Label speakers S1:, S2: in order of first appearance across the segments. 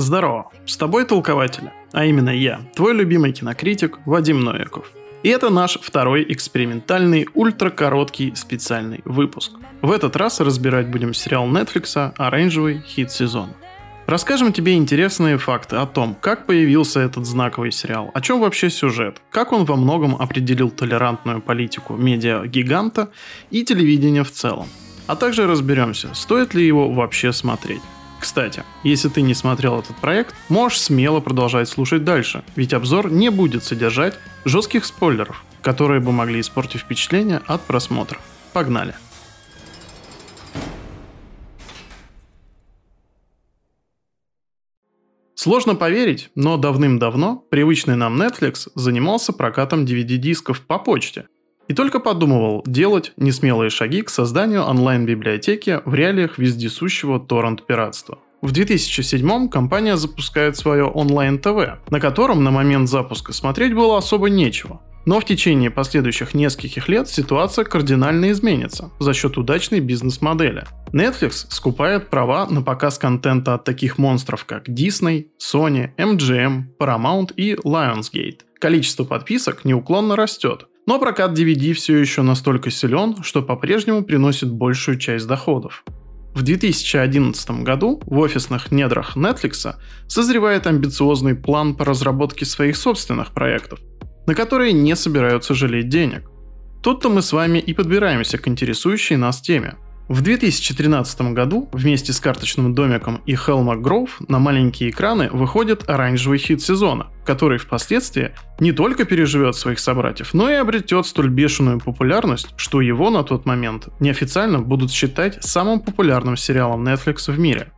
S1: Здорово, с тобой толкователь, а именно я, твой любимый кинокритик Вадим Новиков. И это наш второй экспериментальный ультракороткий специальный выпуск. В этот раз разбирать будем сериал Netflix «Оранжевый хит сезона». Расскажем тебе интересные факты о том, как появился этот знаковый сериал, о чем вообще сюжет, как он во многом определил толерантную политику медиа-гиганта и телевидения в целом. А также разберемся, стоит ли его вообще смотреть. Кстати, если ты не смотрел этот проект, можешь смело продолжать слушать дальше, ведь обзор не будет содержать жестких спойлеров, которые бы могли испортить впечатление от просмотра. Погнали! Сложно поверить, но давным-давно привычный нам Netflix занимался прокатом DVD-дисков по почте. И только подумывал делать несмелые шаги к созданию онлайн-библиотеки в реалиях вездесущего торрент-пиратства. В 2007 компания запускает свое онлайн-ТВ, на котором на момент запуска смотреть было особо нечего. Но в течение последующих нескольких лет ситуация кардинально изменится за счет удачной бизнес-модели. Netflix скупает права на показ контента от таких монстров, как Disney, Sony, MGM, Paramount и Lionsgate. Количество подписок неуклонно растет, но прокат DVD все еще настолько силен, что по-прежнему приносит большую часть доходов. В 2011 году в офисных недрах Netflix созревает амбициозный план по разработке своих собственных проектов, на которые не собираются жалеть денег. Тут-то мы с вами и подбираемся к интересующей нас теме – в 2013 году вместе с карточным домиком и Hellmark Grove на маленькие экраны выходит оранжевый хит сезона, который впоследствии не только переживет своих собратьев, но и обретет столь бешеную популярность, что его на тот момент неофициально будут считать самым популярным сериалом Netflix в мире.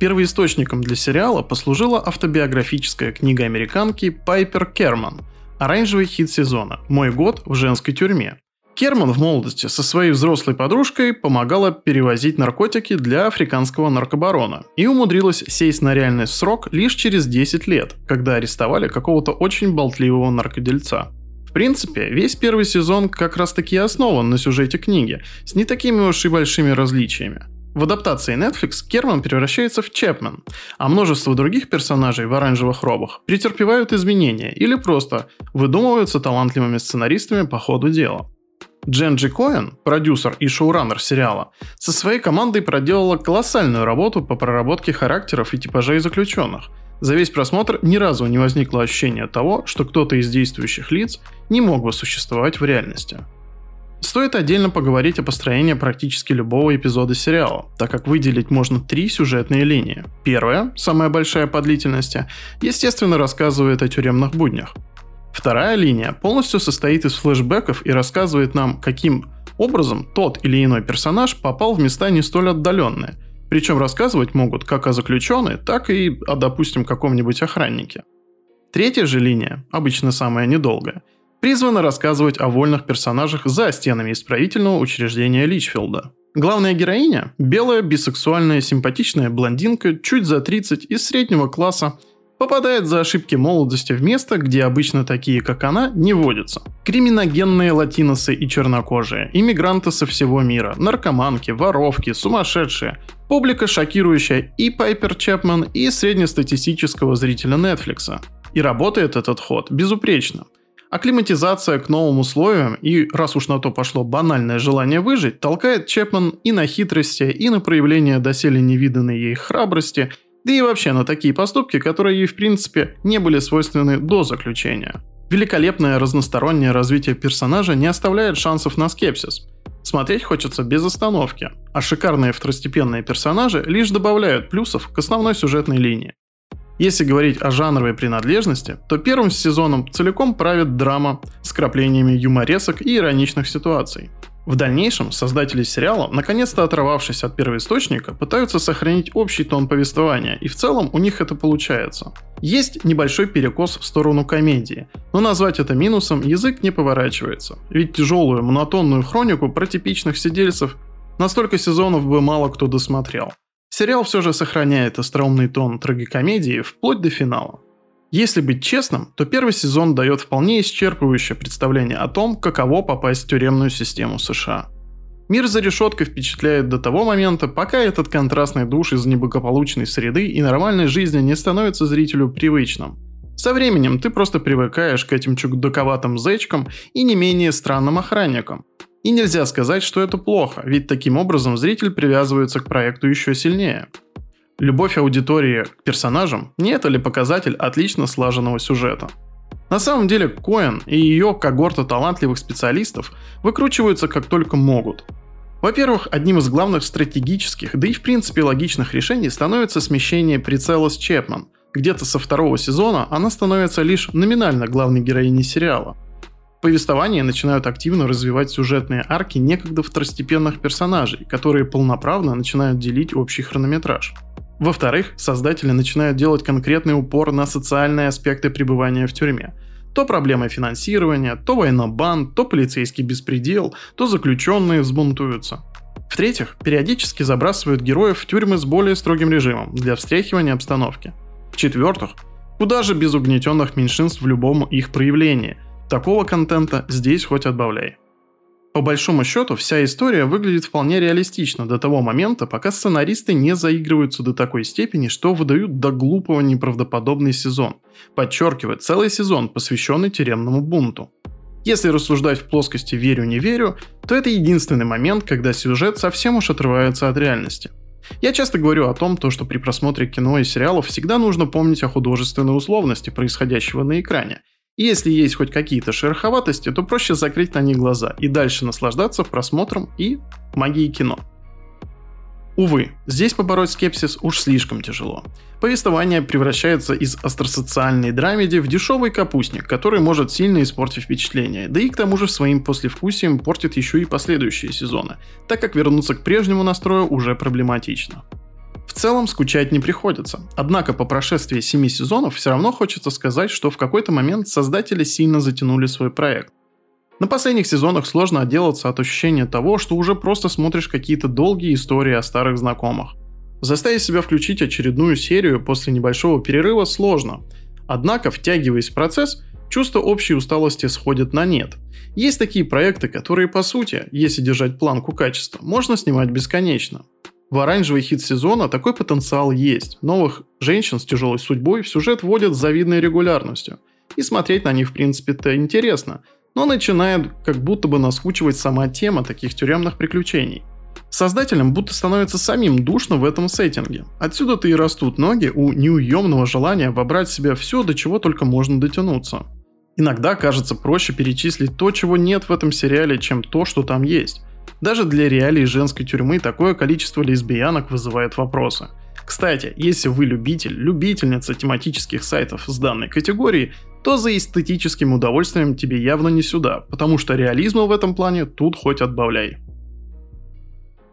S1: Первоисточником для сериала послужила автобиографическая книга американки Пайпер Керман «Оранжевый хит сезона. Мой год в женской тюрьме», Керман в молодости со своей взрослой подружкой помогала перевозить наркотики для африканского наркобарона и умудрилась сесть на реальный срок лишь через 10 лет, когда арестовали какого-то очень болтливого наркодельца. В принципе, весь первый сезон как раз таки основан на сюжете книги, с не такими уж и большими различиями. В адаптации Netflix Керман превращается в Чепмен, а множество других персонажей в оранжевых робах претерпевают изменения или просто выдумываются талантливыми сценаристами по ходу дела. Дженджи Коэн, продюсер и шоураннер сериала, со своей командой проделала колоссальную работу по проработке характеров и типажей заключенных. За весь просмотр ни разу не возникло ощущения того, что кто-то из действующих лиц не мог бы существовать в реальности. Стоит отдельно поговорить о построении практически любого эпизода сериала, так как выделить можно три сюжетные линии. Первая, самая большая по длительности, естественно рассказывает о тюремных буднях. Вторая линия полностью состоит из флешбеков и рассказывает нам, каким образом тот или иной персонаж попал в места не столь отдаленные. Причем рассказывать могут как о заключенной, так и о, допустим, каком-нибудь охраннике. Третья же линия, обычно самая недолгая, призвана рассказывать о вольных персонажах за стенами исправительного учреждения Личфилда. Главная героиня – белая, бисексуальная, симпатичная блондинка, чуть за 30 из среднего класса – попадает за ошибки молодости в место, где обычно такие, как она, не водятся. Криминогенные латиносы и чернокожие, иммигранты со всего мира, наркоманки, воровки, сумасшедшие. Публика шокирующая и Пайпер Чепман, и среднестатистического зрителя Netflix. И работает этот ход безупречно. Акклиматизация к новым условиям и, раз уж на то пошло банальное желание выжить, толкает Чепман и на хитрости, и на проявление доселе невиданной ей храбрости – да и вообще на такие поступки, которые ей в принципе не были свойственны до заключения. Великолепное разностороннее развитие персонажа не оставляет шансов на скепсис. Смотреть хочется без остановки, а шикарные второстепенные персонажи лишь добавляют плюсов к основной сюжетной линии. Если говорить о жанровой принадлежности, то первым сезоном целиком правит драма с краплениями юморесок и ироничных ситуаций. В дальнейшем создатели сериала, наконец-то оторвавшись от первоисточника, пытаются сохранить общий тон повествования, и в целом у них это получается. Есть небольшой перекос в сторону комедии, но назвать это минусом язык не поворачивается, ведь тяжелую, монотонную хронику про типичных сидельцев на столько сезонов бы мало кто досмотрел. Сериал все же сохраняет остроумный тон трагикомедии вплоть до финала. Если быть честным, то первый сезон дает вполне исчерпывающее представление о том, каково попасть в тюремную систему США. Мир за решеткой впечатляет до того момента, пока этот контрастный душ из неблагополучной среды и нормальной жизни не становится зрителю привычным. Со временем ты просто привыкаешь к этим чудаковатым зечкам и не менее странным охранникам. И нельзя сказать, что это плохо, ведь таким образом зритель привязывается к проекту еще сильнее. Любовь аудитории к персонажам – не это ли показатель отлично слаженного сюжета? На самом деле Коэн и ее когорта талантливых специалистов выкручиваются как только могут. Во-первых, одним из главных стратегических, да и в принципе логичных решений становится смещение прицела с Чепман. Где-то со второго сезона она становится лишь номинально главной героиней сериала. В повествовании начинают активно развивать сюжетные арки некогда второстепенных персонажей, которые полноправно начинают делить общий хронометраж. Во-вторых, создатели начинают делать конкретный упор на социальные аспекты пребывания в тюрьме. То проблемы финансирования, то война-бан, то полицейский беспредел, то заключенные взбунтуются. В-третьих, периодически забрасывают героев в тюрьмы с более строгим режимом для встряхивания обстановки. В-четвертых, куда же без угнетенных меньшинств в любом их проявлении. Такого контента здесь хоть отбавляй. По большому счету, вся история выглядит вполне реалистично до того момента, пока сценаристы не заигрываются до такой степени, что выдают до глупого неправдоподобный сезон. Подчеркиваю, целый сезон, посвященный тюремному бунту. Если рассуждать в плоскости «верю-не верю», то это единственный момент, когда сюжет совсем уж отрывается от реальности. Я часто говорю о том, то, что при просмотре кино и сериалов всегда нужно помнить о художественной условности происходящего на экране – и если есть хоть какие-то шероховатости, то проще закрыть на них глаза и дальше наслаждаться просмотром и магией кино. Увы, здесь побороть скепсис уж слишком тяжело. Повествование превращается из остросоциальной драмеди в дешевый капустник, который может сильно испортить впечатление, да и к тому же своим послевкусием портит еще и последующие сезоны, так как вернуться к прежнему настрою уже проблематично. В целом скучать не приходится, однако по прошествии 7 сезонов все равно хочется сказать, что в какой-то момент создатели сильно затянули свой проект. На последних сезонах сложно отделаться от ощущения того, что уже просто смотришь какие-то долгие истории о старых знакомых. Заставить себя включить очередную серию после небольшого перерыва сложно. Однако, втягиваясь в процесс, чувство общей усталости сходит на нет. Есть такие проекты, которые по сути, если держать планку качества, можно снимать бесконечно. В оранжевый хит сезона такой потенциал есть. Новых женщин с тяжелой судьбой в сюжет вводят с завидной регулярностью. И смотреть на них в принципе-то интересно. Но начинает как будто бы наскучивать сама тема таких тюремных приключений. Создателям будто становится самим душно в этом сеттинге. Отсюда-то и растут ноги у неуемного желания вобрать в себя все, до чего только можно дотянуться. Иногда кажется проще перечислить то, чего нет в этом сериале, чем то, что там есть. Даже для реалий женской тюрьмы такое количество лесбиянок вызывает вопросы. Кстати, если вы любитель, любительница тематических сайтов с данной категории, то за эстетическим удовольствием тебе явно не сюда, потому что реализма в этом плане тут хоть отбавляй.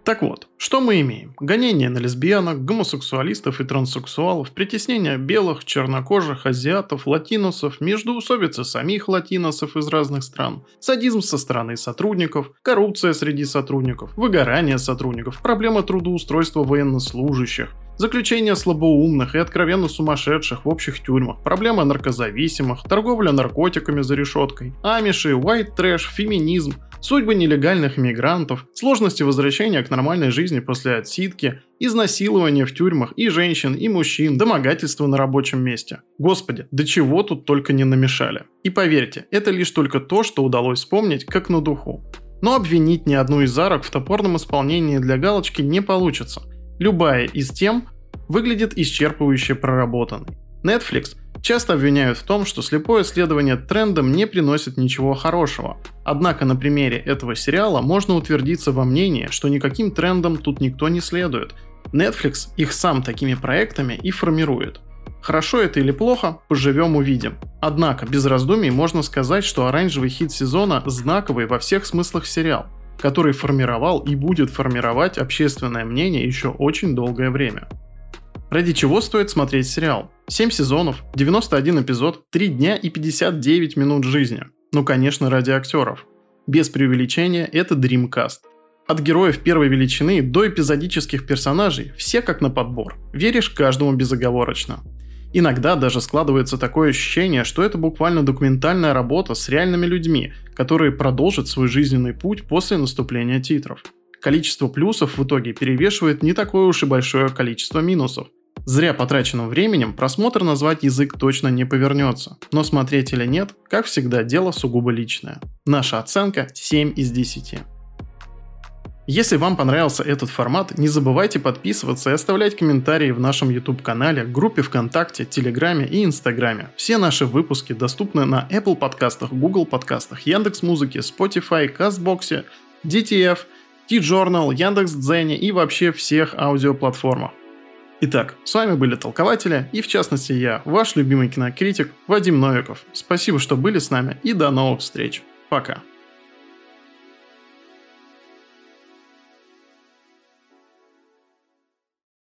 S1: Так вот, что мы имеем? Гонение на лесбиянок, гомосексуалистов и транссексуалов, притеснение белых, чернокожих, азиатов, латиносов, междоусобицы самих латиносов из разных стран, садизм со стороны сотрудников, коррупция среди сотрудников, выгорание сотрудников, проблема трудоустройства военнослужащих, заключение слабоумных и откровенно сумасшедших в общих тюрьмах, проблема наркозависимых, торговля наркотиками за решеткой, амиши, white трэш, феминизм, судьбы нелегальных иммигрантов, сложности возвращения к нормальной жизни после отсидки, изнасилования в тюрьмах и женщин, и мужчин, домогательства на рабочем месте. Господи, до чего тут только не намешали. И поверьте, это лишь только то, что удалось вспомнить как на духу. Но обвинить ни одну из арок в топорном исполнении для галочки не получится. Любая из тем выглядит исчерпывающе проработанной. Netflix часто обвиняют в том, что слепое следование трендам не приносит ничего хорошего. Однако на примере этого сериала можно утвердиться во мнении, что никаким трендам тут никто не следует. Netflix их сам такими проектами и формирует. Хорошо это или плохо, поживем увидим. Однако, без раздумий можно сказать, что оранжевый хит сезона знаковый во всех смыслах сериал, который формировал и будет формировать общественное мнение еще очень долгое время. Ради чего стоит смотреть сериал? 7 сезонов, 91 эпизод, 3 дня и 59 минут жизни. Ну конечно ради актеров. Без преувеличения это Dreamcast. От героев первой величины до эпизодических персонажей все как на подбор. Веришь каждому безоговорочно. Иногда даже складывается такое ощущение, что это буквально документальная работа с реальными людьми, которые продолжат свой жизненный путь после наступления титров. Количество плюсов в итоге перевешивает не такое уж и большое количество минусов. Зря потраченным временем просмотр назвать язык точно не повернется, но смотреть или нет, как всегда, дело сугубо личное. Наша оценка 7 из 10. Если вам понравился этот формат, не забывайте подписываться и оставлять комментарии в нашем YouTube-канале, группе ВКонтакте, Телеграме и Инстаграме. Все наши выпуски доступны на Apple подкастах, Google подкастах, Яндекс.Музыке, Spotify, Кастбоксе, DTF, T-Journal, Яндекс.Дзене и вообще всех аудиоплатформах. Итак, с вами были Толкователи, и в частности я, ваш любимый кинокритик Вадим Новиков. Спасибо, что были с нами, и до новых встреч. Пока.